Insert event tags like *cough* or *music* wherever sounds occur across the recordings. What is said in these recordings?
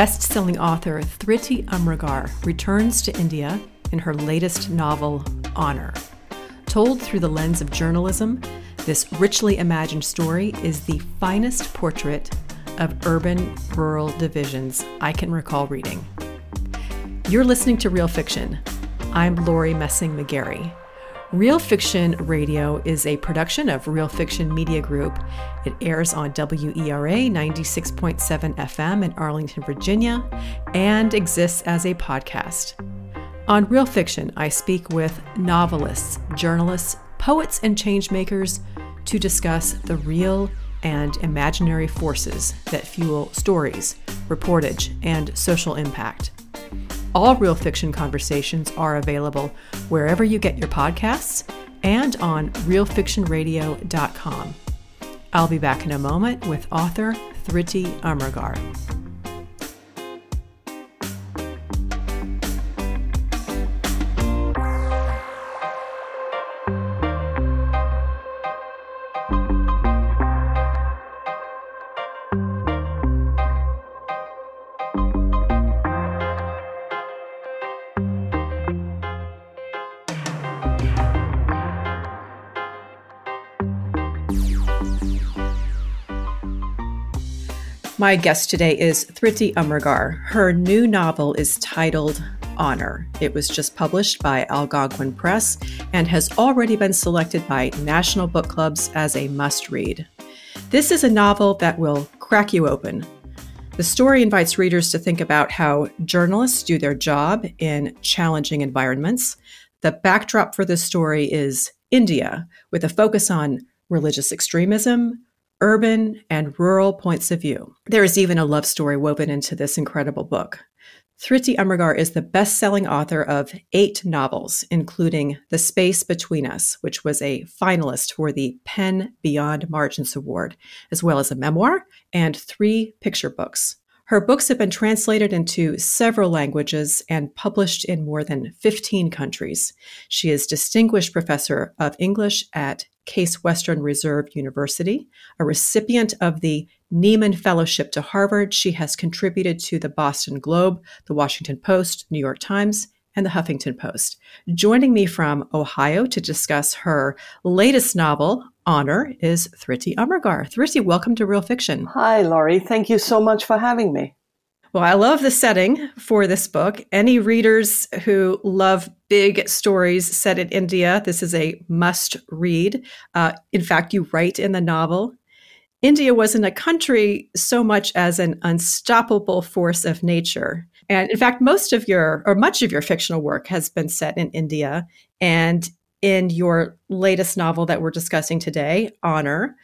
Best selling author Thrity Umrigar returns to India in her latest novel, Honor. Told through the lens of journalism, this richly imagined story is the finest portrait of urban rural divisions I can recall reading. You're listening to Real Fiction. I'm Laurie Messing McGarry. Real Fiction Radio is a production of Real Fiction Media Group. It airs on WERA 96.7 FM in Arlington, Virginia, and exists as a podcast. On Real Fiction, I speak with novelists, journalists, poets, and changemakers to discuss the real and imaginary forces that fuel stories, reportage, and social impact. All Real Fiction conversations are available wherever you get your podcasts and on realfictionradio.com. I'll be back in a moment with author Thrity Umrigar. My guest today is Thrity Umrigar. Her new novel is titled Honor. It was just published by Algonquin Press and has already been selected by national book clubs as a must read. This is a novel that will crack you open. The story invites readers to think about how journalists do their job in challenging environments. The backdrop for this story is India, with a focus on religious extremism, urban and rural points of view. There is even a love story woven into this incredible book. Thrity Umrigar is the best selling author of eight novels, including The Space Between Us, which was a finalist for the PEN Beyond Margins Award, as well as a memoir and three picture books. Her books have been translated into several languages and published in more than 15 countries. She is Distinguished Professor of English at Case Western Reserve University, a recipient of the Nieman Fellowship to Harvard. She has contributed to the Boston Globe, the Washington Post, New York Times, and the Huffington Post. Joining me from Ohio to discuss her latest novel, Honor, is Thrity Umrigar. Thrity, welcome to Real Fiction. Hi, Laurie. Thank you so much for having me. Well, I love the setting for this book. Any readers who love big stories set in India, this is a must read. Uh, in fact, you write in the novel India wasn't a country so much as an unstoppable force of nature. And in fact, most of your, or much of your fictional work has been set in India. And in your latest novel that we're discussing today, Honor,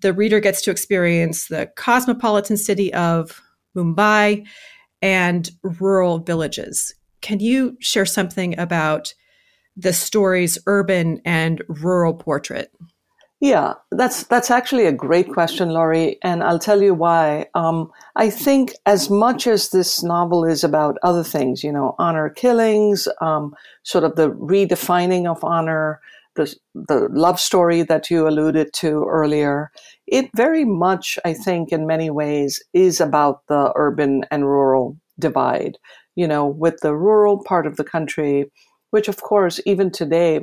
the reader gets to experience the cosmopolitan city of Mumbai, and rural villages. Can you share something about the story's urban and rural portrait? Yeah, that's that's actually a great question, Laurie, and I'll tell you why. Um, I think as much as this novel is about other things, you know, honor killings, um, sort of the redefining of honor, the the love story that you alluded to earlier, it very much, I think, in many ways, is about the urban and rural divide. You know, with the rural part of the country, which of course, even today,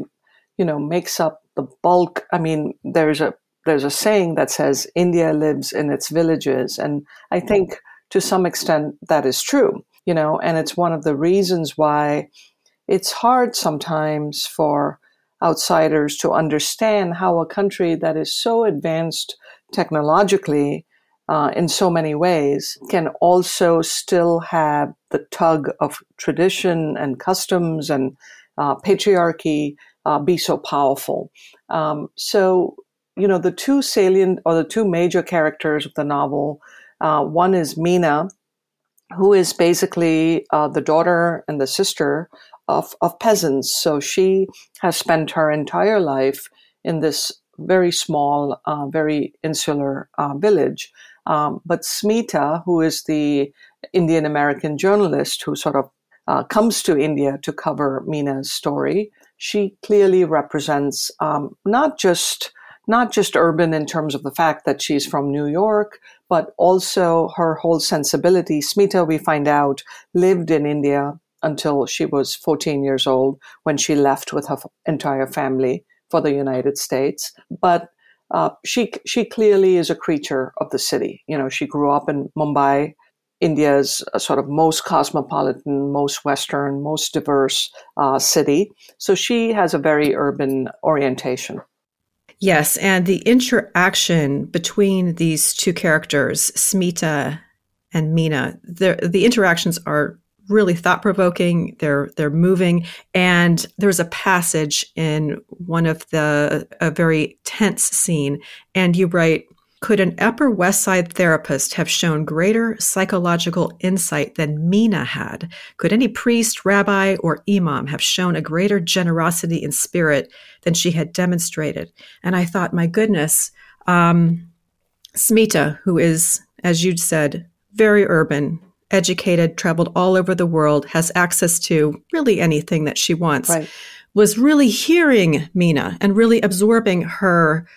you know, makes up the bulk. I mean, there's a there's a saying that says India lives in its villages, and I think to some extent that is true. You know, and it's one of the reasons why it's hard sometimes for outsiders to understand how a country that is so advanced technologically uh, in so many ways can also still have the tug of tradition and customs and uh, patriarchy uh, be so powerful. Um, so, you know, the two salient or the two major characters of the novel uh, one is Mina, who is basically uh, the daughter and the sister of, of peasants. So she has spent her entire life in this very small, uh, very insular uh, village. Um, but Smita, who is the Indian American journalist who sort of uh, comes to India to cover Mina's story, she clearly represents um, not just not just urban in terms of the fact that she's from New York, but also her whole sensibility. Smita, we find out, lived in India until she was 14 years old when she left with her entire family for the United States. But uh, she she clearly is a creature of the city. You know, she grew up in Mumbai, India's uh, sort of most cosmopolitan, most Western, most diverse uh, city. So she has a very urban orientation. Yes, and the interaction between these two characters, Smita and Mina, the the interactions are really thought provoking. They're they're moving, and there's a passage in one of the a very tense scene, and you write. Could an Upper West Side therapist have shown greater psychological insight than Mina had? Could any priest, rabbi, or imam have shown a greater generosity in spirit than she had demonstrated? And I thought, my goodness, um, Smita, who is, as you'd said, very urban, educated, traveled all over the world, has access to really anything that she wants, right. was really hearing Mina and really absorbing her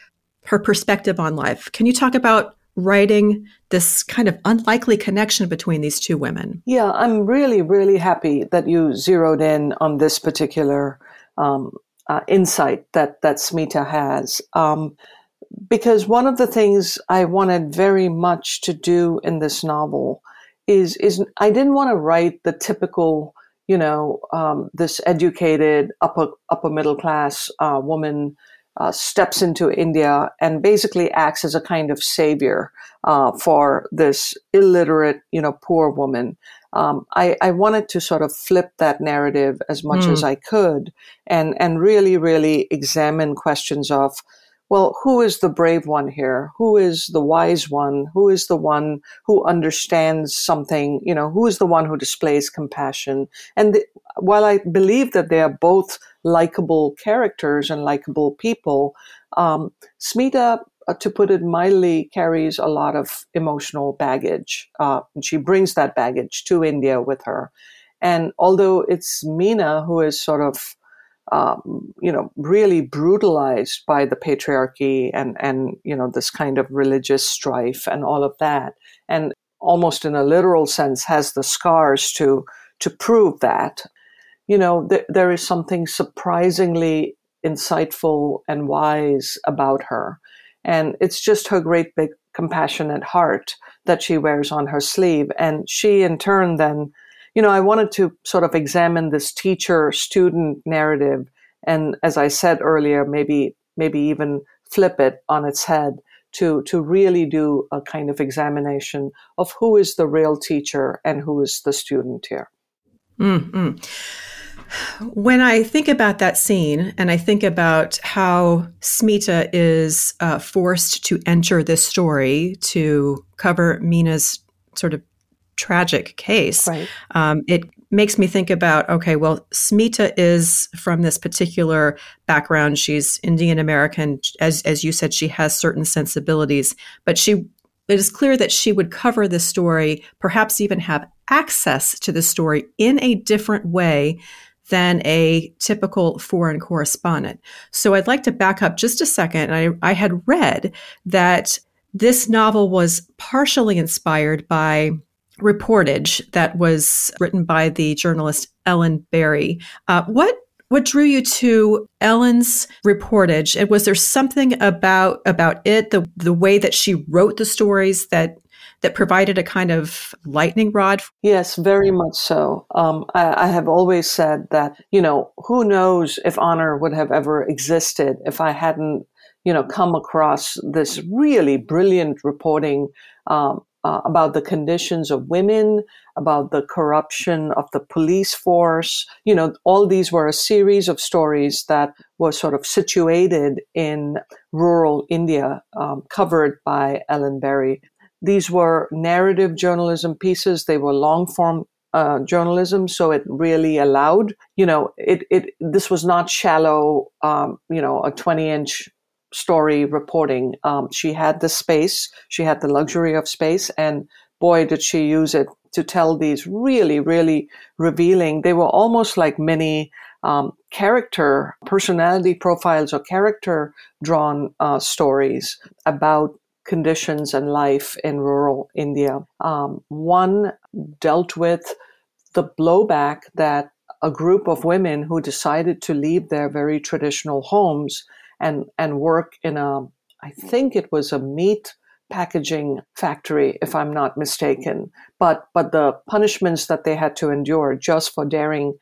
her perspective on life. Can you talk about writing this kind of unlikely connection between these two women? Yeah, I'm really, really happy that you zeroed in on this particular um, uh, insight that that Smita has. Um, because one of the things I wanted very much to do in this novel is is I didn't want to write the typical, you know, um, this educated upper upper middle class uh, woman uh, steps into India and basically acts as a kind of savior uh, for this illiterate, you know, poor woman. Um, I, I, wanted to sort of flip that narrative as much mm. as I could and and really really examine questions of well, who is the brave one here? Who is the wise one? Who is the one who understands something? You know, who is the one who displays compassion? And the, while I believe that they are both likable characters and likable people, um, Smita, uh, to put it mildly, carries a lot of emotional baggage. Uh, and she brings that baggage to India with her. And although it's Mina who is sort of um, you know, really brutalized by the patriarchy and, and, you know, this kind of religious strife and all of that. And almost in a literal sense has the scars to, to prove that. You know, th- there is something surprisingly insightful and wise about her. And it's just her great big compassionate heart that she wears on her sleeve. And she in turn then you know, I wanted to sort of examine this teacher student narrative. And as I said earlier, maybe, maybe even flip it on its head to, to really do a kind of examination of who is the real teacher and who is the student here. Mm-hmm. When I think about that scene and I think about how Smita is uh, forced to enter this story to cover Mina's sort of tragic case. Right. Um, it makes me think about okay, well, Smita is from this particular background. She's Indian American. As, as you said, she has certain sensibilities, but she it is clear that she would cover the story, perhaps even have access to the story in a different way than a typical foreign correspondent. So I'd like to back up just a second. I, I had read that this novel was partially inspired by reportage that was written by the journalist Ellen Barry. Uh, what what drew you to Ellen's reportage? And was there something about about it, the the way that she wrote the stories that that provided a kind of lightning rod? Yes, very much so. Um, I, I have always said that you know who knows if honor would have ever existed if I hadn't you know come across this really brilliant reporting um, uh, about the conditions of women, about the corruption of the police force. You know, all these were a series of stories that were sort of situated in rural India, um, covered by Ellen Barry. These were narrative journalism pieces. They were long form uh, journalism, so it really allowed, you know, it, it, this was not shallow, um, you know, a 20 inch story reporting. Um, she had the space, she had the luxury of space, and boy, did she use it to tell these really, really revealing. They were almost like mini um, character, personality profiles, or character drawn uh, stories about conditions and life in rural India. Um, one dealt with the blowback that a group of women who decided to leave their very traditional homes and, and work in a, I think it was a meat packaging factory, if I'm not mistaken. But but the punishments that they had to endure just for daring,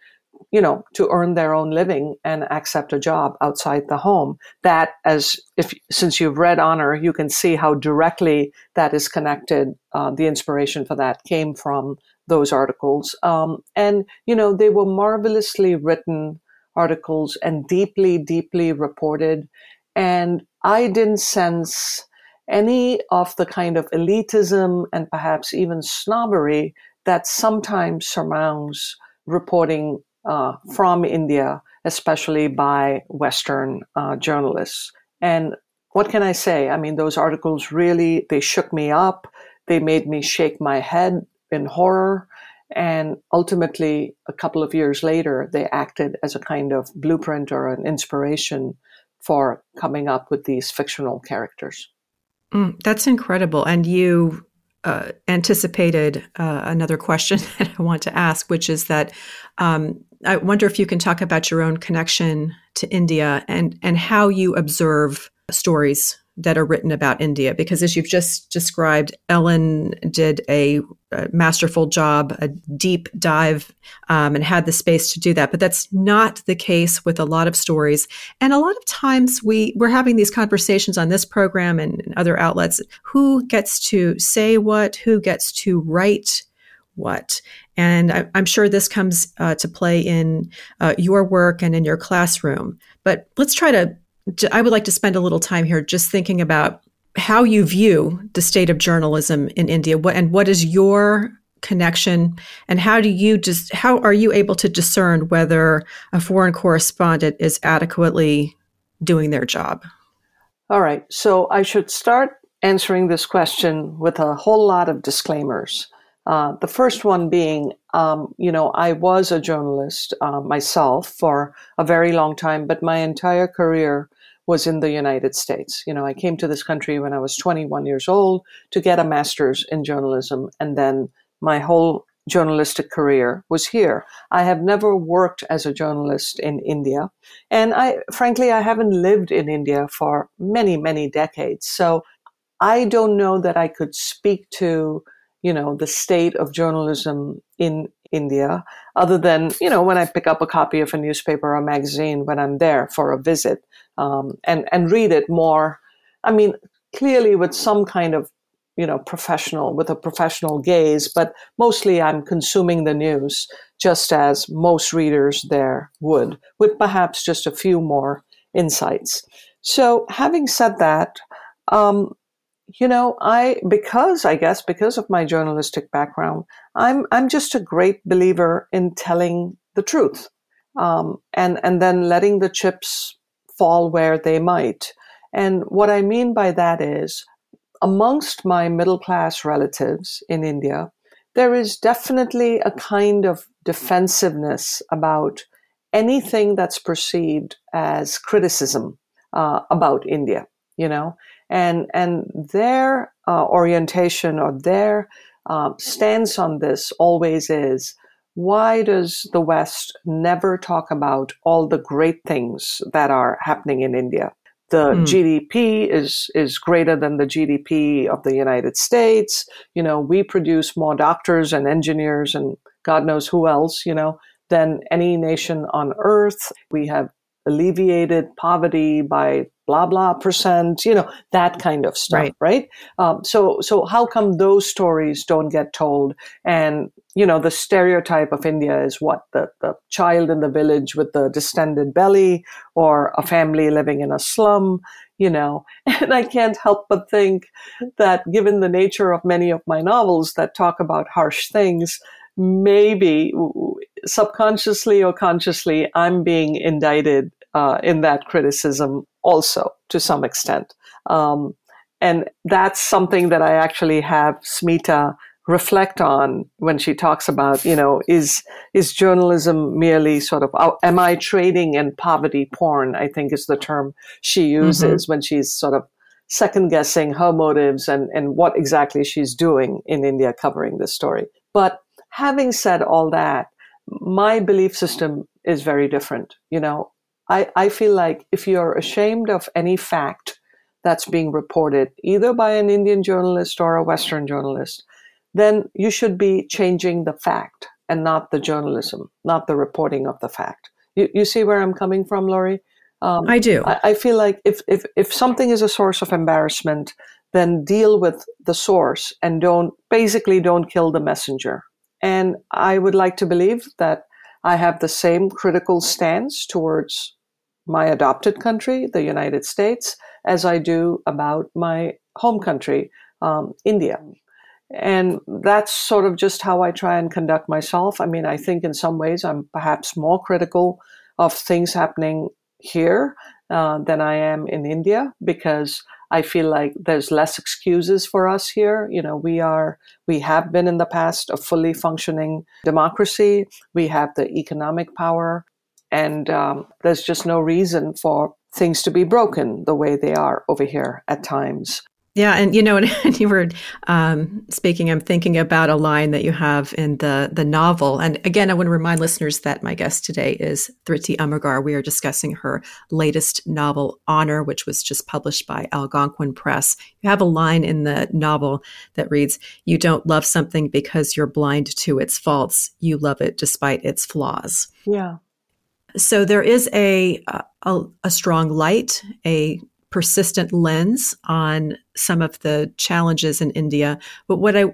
you know, to earn their own living and accept a job outside the home. That as if since you've read Honor, you can see how directly that is connected. Uh, the inspiration for that came from those articles, um, and you know they were marvelously written articles and deeply, deeply reported. And I didn't sense any of the kind of elitism and perhaps even snobbery that sometimes surrounds reporting uh, from India, especially by Western uh, journalists. And what can I say? I mean, those articles really they shook me up. They made me shake my head in horror. And ultimately, a couple of years later, they acted as a kind of blueprint or an inspiration for coming up with these fictional characters. Mm, that's incredible. And you uh, anticipated uh, another question *laughs* that I want to ask, which is that um, I wonder if you can talk about your own connection to India and, and how you observe stories that are written about India. Because as you've just described, Ellen did a, a masterful job, a deep dive, um, and had the space to do that. But that's not the case with a lot of stories. And a lot of times we, we're having these conversations on this program and, and other outlets who gets to say what, who gets to write what. And I, am sure this comes uh, to play in uh, your work and in your classroom. But let's try to I would like to spend a little time here just thinking about how you view the state of journalism in India. What, and what is your connection? And how do you just how are you able to discern whether a foreign correspondent is adequately doing their job? All right. So i should start answering this question with a whole lot of disclaimers. Uh, the first one being, um, you know, I was a journalist uh, myself for a very long time, but my entire career was in the United States. You know, I came to this country when I was 21 years old to get a master's in journalism, and then my whole journalistic career was here. I have never worked as a journalist in India, and I, frankly, I haven't lived in India for many, many decades. So I don't know that I could speak to you know, the state of journalism in India, other than, you know, when I pick up a copy of a newspaper or a magazine when I'm there for a visit um, and, and read it more. I mean, clearly with some kind of, you know, professional, with a professional gaze, but mostly I'm consuming the news just as most readers there would, with perhaps just a few more insights. So having said that, um, you know, I because I guess because of my journalistic background, I'm I'm just a great believer in telling the truth, um, and and then letting the chips fall where they might. And what I mean by that is, amongst my middle class relatives in India, there is definitely a kind of defensiveness about anything that's perceived as criticism uh, about India. You know, and and their uh, orientation or their uh, stance on this always is why does the West never talk about all the great things that are happening in India? The mm. GDP is is greater than the GDP of the United States. You know, we produce more doctors and engineers and God knows who else. You know, than any nation on earth. We have alleviated poverty by blah blah percent you know that kind of stuff right, right? Um, so so how come those stories don't get told? And you know the stereotype of india is what the, the child in the village with the distended belly or a family living in a slum you know? *laughs* And i can't help but think that given the nature of many of my novels that talk about harsh things maybe subconsciously or consciously i'm being indicted uh, in that criticism also to some extent. Um, and that's something that I actually have Smita, reflect on when she talks about, you know, is is journalism merely sort of oh, am I trading in poverty porn? I think is the term she uses mm-hmm. when she's sort of second guessing her motives and and what exactly she's doing in India covering this story. But having said all that, my belief system is very different. You know, I, I feel like if you're ashamed of any fact that's being reported, either by an Indian journalist or a Western journalist, then you should be changing the fact and not the journalism, not the reporting of the fact. You, you see where I'm coming from, Laurie? Um, I do. I, I, feel like if, if, if something is a source of embarrassment, then deal with the source and don't, basically don't kill the messenger. And I would like to believe that I have the same critical stance towards my adopted country, the United States, as I do about my home country, um, India. And that's sort of just how I try and conduct myself. I mean, I think in some ways I'm perhaps more critical of things happening here uh, than I am in India because I feel like there's less excuses for us here. You know, we are, we have been in the past a fully functioning democracy. We have the economic power, and um, there's just no reason for things to be broken the way they are over here at times. Yeah, and you know, *laughs* and you were um, speaking. I'm thinking about a line that you have in the the novel. And again, I want to remind listeners that my guest today is Thrity Umrigar. We are discussing her latest novel, Honor, which was just published by Algonquin Press. You have a line in the novel that reads, "You don't love something because you're blind to its faults. You love it despite its flaws." Yeah. So there is a, a, a strong light, a persistent lens on some of the challenges in India. But what I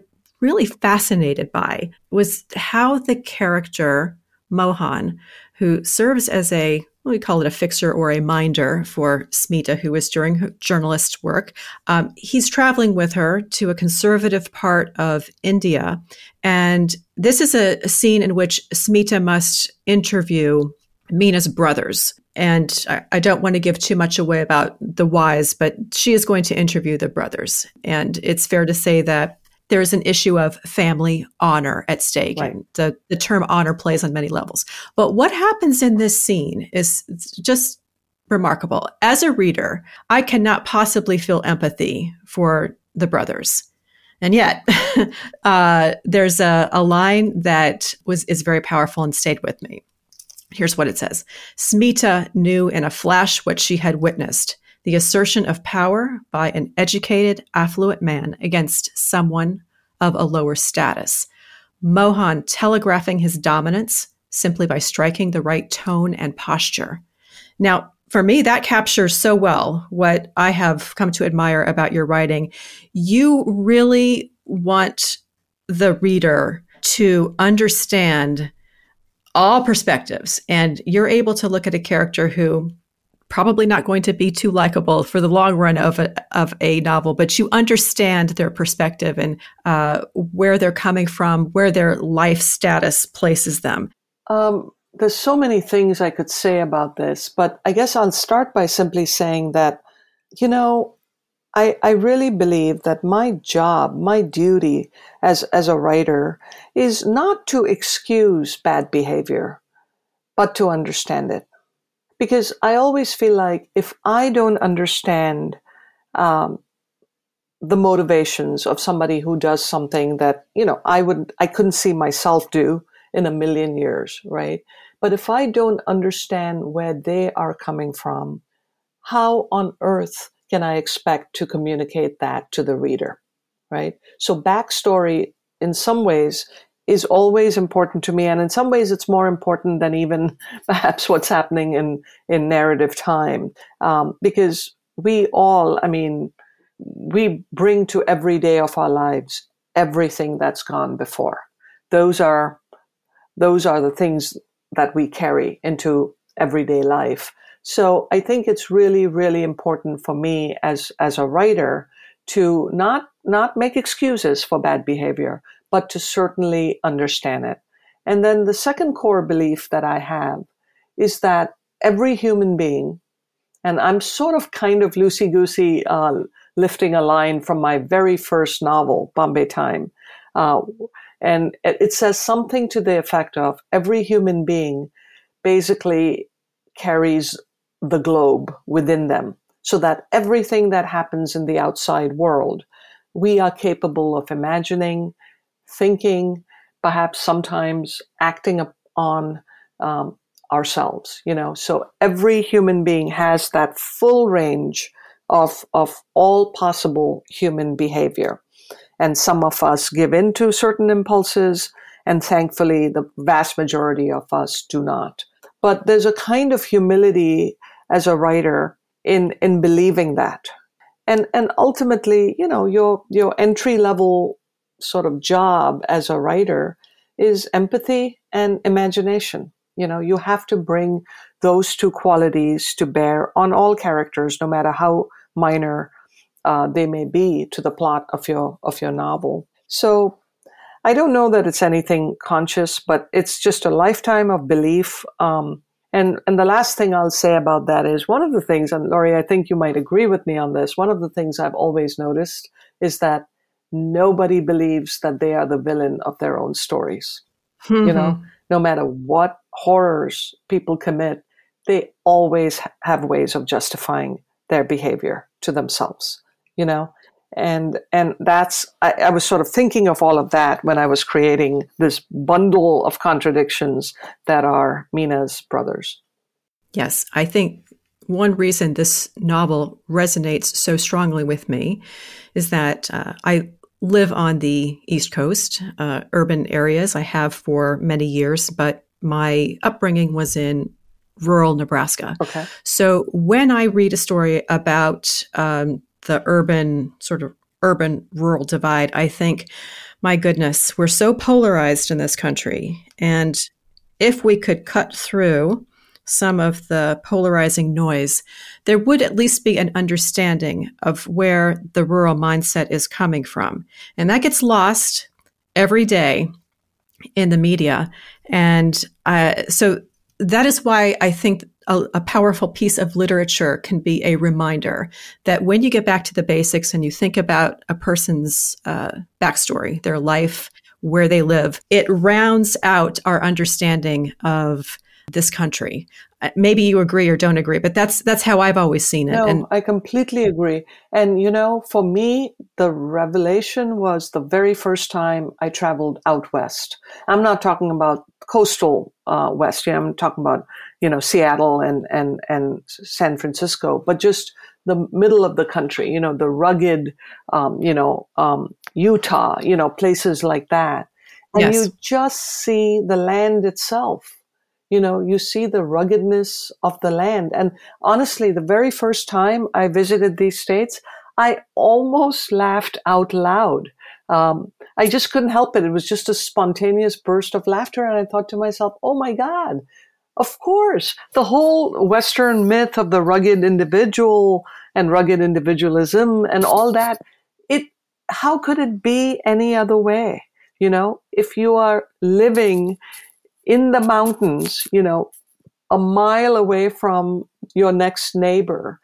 really fascinated by was how the character Mohan, who serves as a we call it a fixer or a minder for Smita, who is doing journalist work. Um, he's traveling with her to a conservative part of India. And this is a, a scene in which Smita must interview Mina's brothers. And I, I don't want to give too much away about the whys, but she is going to interview the brothers. And it's fair to say that there's an issue of family honor at stake. Right. And the, the term honor plays on many levels. But what happens in this scene is just remarkable. As a reader, I cannot possibly feel empathy for the brothers. And yet, *laughs* uh, there's a, a line that was is very powerful and stayed with me. Here's what it says Smita knew in a flash what she had witnessed the assertion of power by an educated, affluent man against someone of a lower status. Mohan telegraphing his dominance simply by striking the right tone and posture. Now, for me, that captures so well what I have come to admire about your writing. You really want the reader to understand all perspectives. And you're able to look at a character who probably not going to be too likable for the long run of a, of a novel, but you understand their perspective and uh, where they're coming from, where their life status places them. Um, there's so many things I could say about this, but I guess I'll start by simply saying that, you know, I, I really believe that my job, my duty as, as a writer is not to excuse bad behavior, but to understand it. Because I always feel like if I don't understand um, the motivations of somebody who does something that, you know, I would, I couldn't see myself do in a million years, right? But if I don't understand where they are coming from, how on earth can I expect to communicate that to the reader? Right? So backstory in some ways is always important to me. And in some ways it's more important than even *laughs* perhaps what's happening in, in narrative time. Um, because we all, I mean, we bring to every day of our lives everything that's gone before. Those are, those are the things that we carry into everyday life. So I think it's really, really important for me as, as a writer to not, not make excuses for bad behavior, but to certainly understand it. And then the second core belief that I have is that every human being, and I'm sort of kind of loosey goosey, uh, lifting a line from my very first novel, Bombay Time. Uh, and it says something to the effect of every human being basically carries the globe within them so that everything that happens in the outside world, we are capable of imagining, thinking, perhaps sometimes acting on um, ourselves, you know. So every human being has that full range of, of all possible human behavior. And some of us give in to certain impulses, and thankfully, the vast majority of us do not. But there's a kind of humility as a writer in, in believing that. And, and ultimately, you know, your, your entry level sort of job as a writer is empathy and imagination. You know, you have to bring those two qualities to bear on all characters, no matter how minor uh, they may be to the plot of your of your novel. So I don't know that it's anything conscious, but it's just a lifetime of belief. Um, and and the last thing I'll say about that is one of the things, and Laurie, I think you might agree with me on this. One of the things I've always noticed is that nobody believes that they are the villain of their own stories. Mm-hmm. You know, no matter what horrors people commit, they always have ways of justifying their behavior to themselves. You know, and and that's I, I, was sort of thinking of all of that when I was creating this bundle of contradictions that are Mina's brothers. Yes, I think one reason this novel resonates so strongly with me is that uh, I live on the East Coast, uh, urban areas. I have for many years, but my upbringing was in rural Nebraska. Okay. So when I read a story about um, the urban sort of urban rural divide, I think, my goodness, we're so polarized in this country. And if we could cut through some of the polarizing noise, there would at least be an understanding of where the rural mindset is coming from. And that gets lost every day in the media. And uh, so that is why I think a, a, powerful piece of literature can be a reminder that when you get back to the basics and you think about a person's uh, backstory, their life, where they live, it rounds out our understanding of this country. Uh, maybe you agree or don't agree, but that's that's how I've always seen it. No, and I completely agree. And you know, for me, the revelation was the very first time I traveled out west. I'm not talking about coastal uh, west. You know, I'm talking about you know Seattle and and and San Francisco, but just the middle of the country. You know, the rugged, um, you know, um, Utah. You know, places like that, and yes. you just see the land itself you know, you see the ruggedness of the land. And honestly, the very first time I visited these states, I almost laughed out loud. Um, I just couldn't help it. It was just a spontaneous burst of laughter. And I thought to myself, oh my God, of course, the whole Western myth of the rugged individual and rugged individualism and all that, it, how could it be any other way? You know, if you are living in the mountains, you know, a mile away from your next neighbor,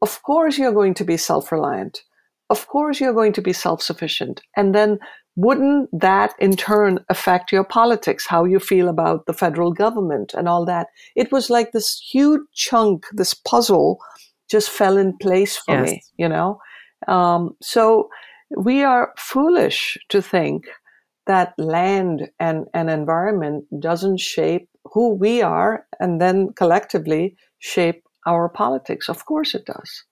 of course you're going to be self reliant. Of course you're going to be self sufficient. And then wouldn't that in turn affect your politics, how you feel about the federal government and all that? It was like this huge chunk, this puzzle just fell in place for yes. me, you know? Um, so we are foolish to think that land and, and environment doesn't shape who we are and then collectively shape our politics. Of course it does.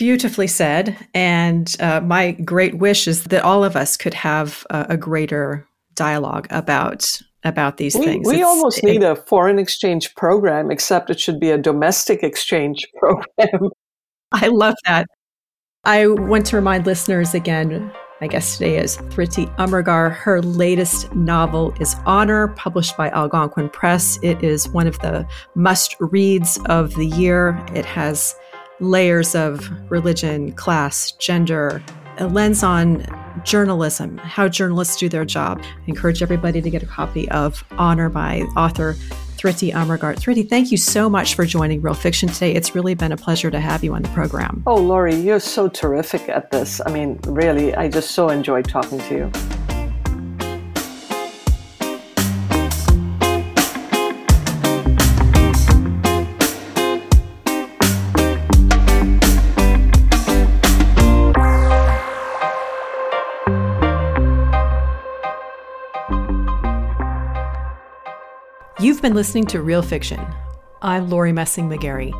Beautifully said. And uh, my great wish is that all of us could have a, a greater dialogue about about these we, things. We it's, almost it, need a foreign exchange program, except it should be a domestic exchange *laughs* program. I love that. I want to remind listeners again my guest today is Thrity Umrigar. Her latest novel is Honor, published by Algonquin Press. It is one of the must reads of the year. It has layers of religion, class, gender, a lens on journalism, how journalists do their job. I encourage everybody to get a copy of Honor by author Thrity Umrigar. Thrity, thank you so much for joining Real Fiction today. It's really been a pleasure to have you on the program. Oh, Laurie, you're so terrific at this. I mean, really, I just so enjoyed talking to you. You've been listening to Real Fiction. I'm Laurie Messing McGarry.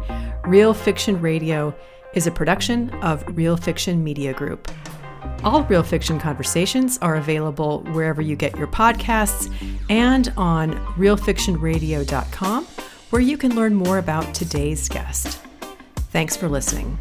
Real Fiction Radio is a production of Real Fiction Media Group. All Real Fiction conversations are available wherever you get your podcasts and on realfictionradio.com, where you can learn more about today's guest. Thanks for listening.